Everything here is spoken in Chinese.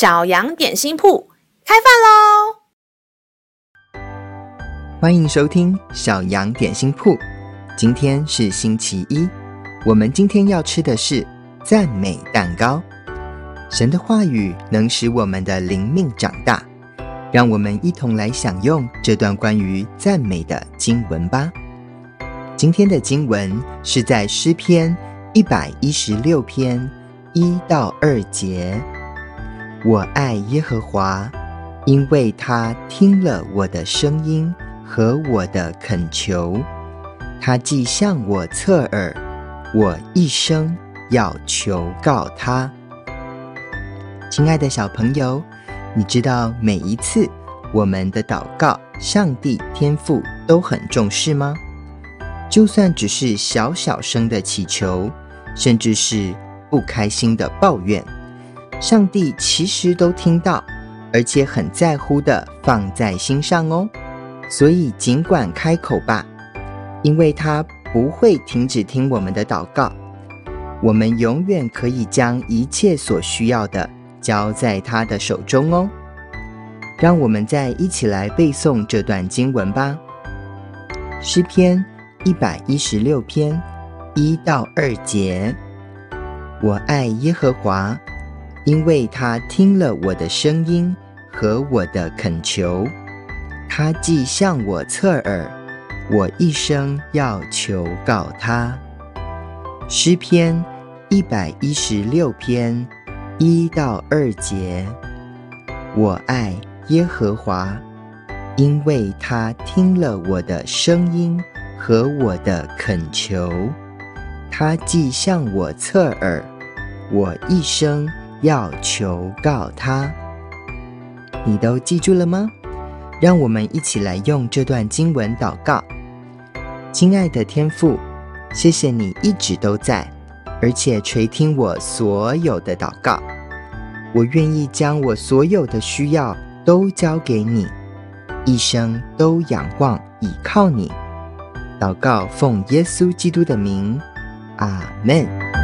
小羊点心铺开饭喽！欢迎收听小羊点心铺。今天是星期一，我们今天要吃的是赞美蛋糕。神的话语能使我们的灵命长大，让我们一同来享用这段关于赞美的经文吧。今天的经文是在诗篇一百一十六篇一到二节。我爱耶和华，因为他听了我的声音和我的恳求，他既向我侧耳，我一生要求告他。亲爱的小朋友，你知道每一次我们的祷告，上帝天父都很重视吗？就算只是小小声的祈求，甚至是不开心的抱怨，上帝其实都听到，而且很在乎的放在心上哦。所以尽管开口吧，因为他不会停止听我们的祷告。我们永远可以将一切所需要的。交在他的手中哦。让我们再一起来背诵这段经文吧。诗篇一百一十六篇一到二节：我爱耶和华，因为他听了我的声音和我的恳求，他既向我侧耳，我一生要求告他。诗篇一百一十六篇。一到二节，我爱耶和华，因为他听了我的声音和我的恳求，他既向我侧耳，我一生要求告他。你都记住了吗？让我们一起来用这段经文祷告。亲爱的天父，谢谢你一直都在。而且垂听我所有的祷告，我愿意将我所有的需要都交给你，一生都仰望倚靠你。祷告奉耶稣基督的名，阿门。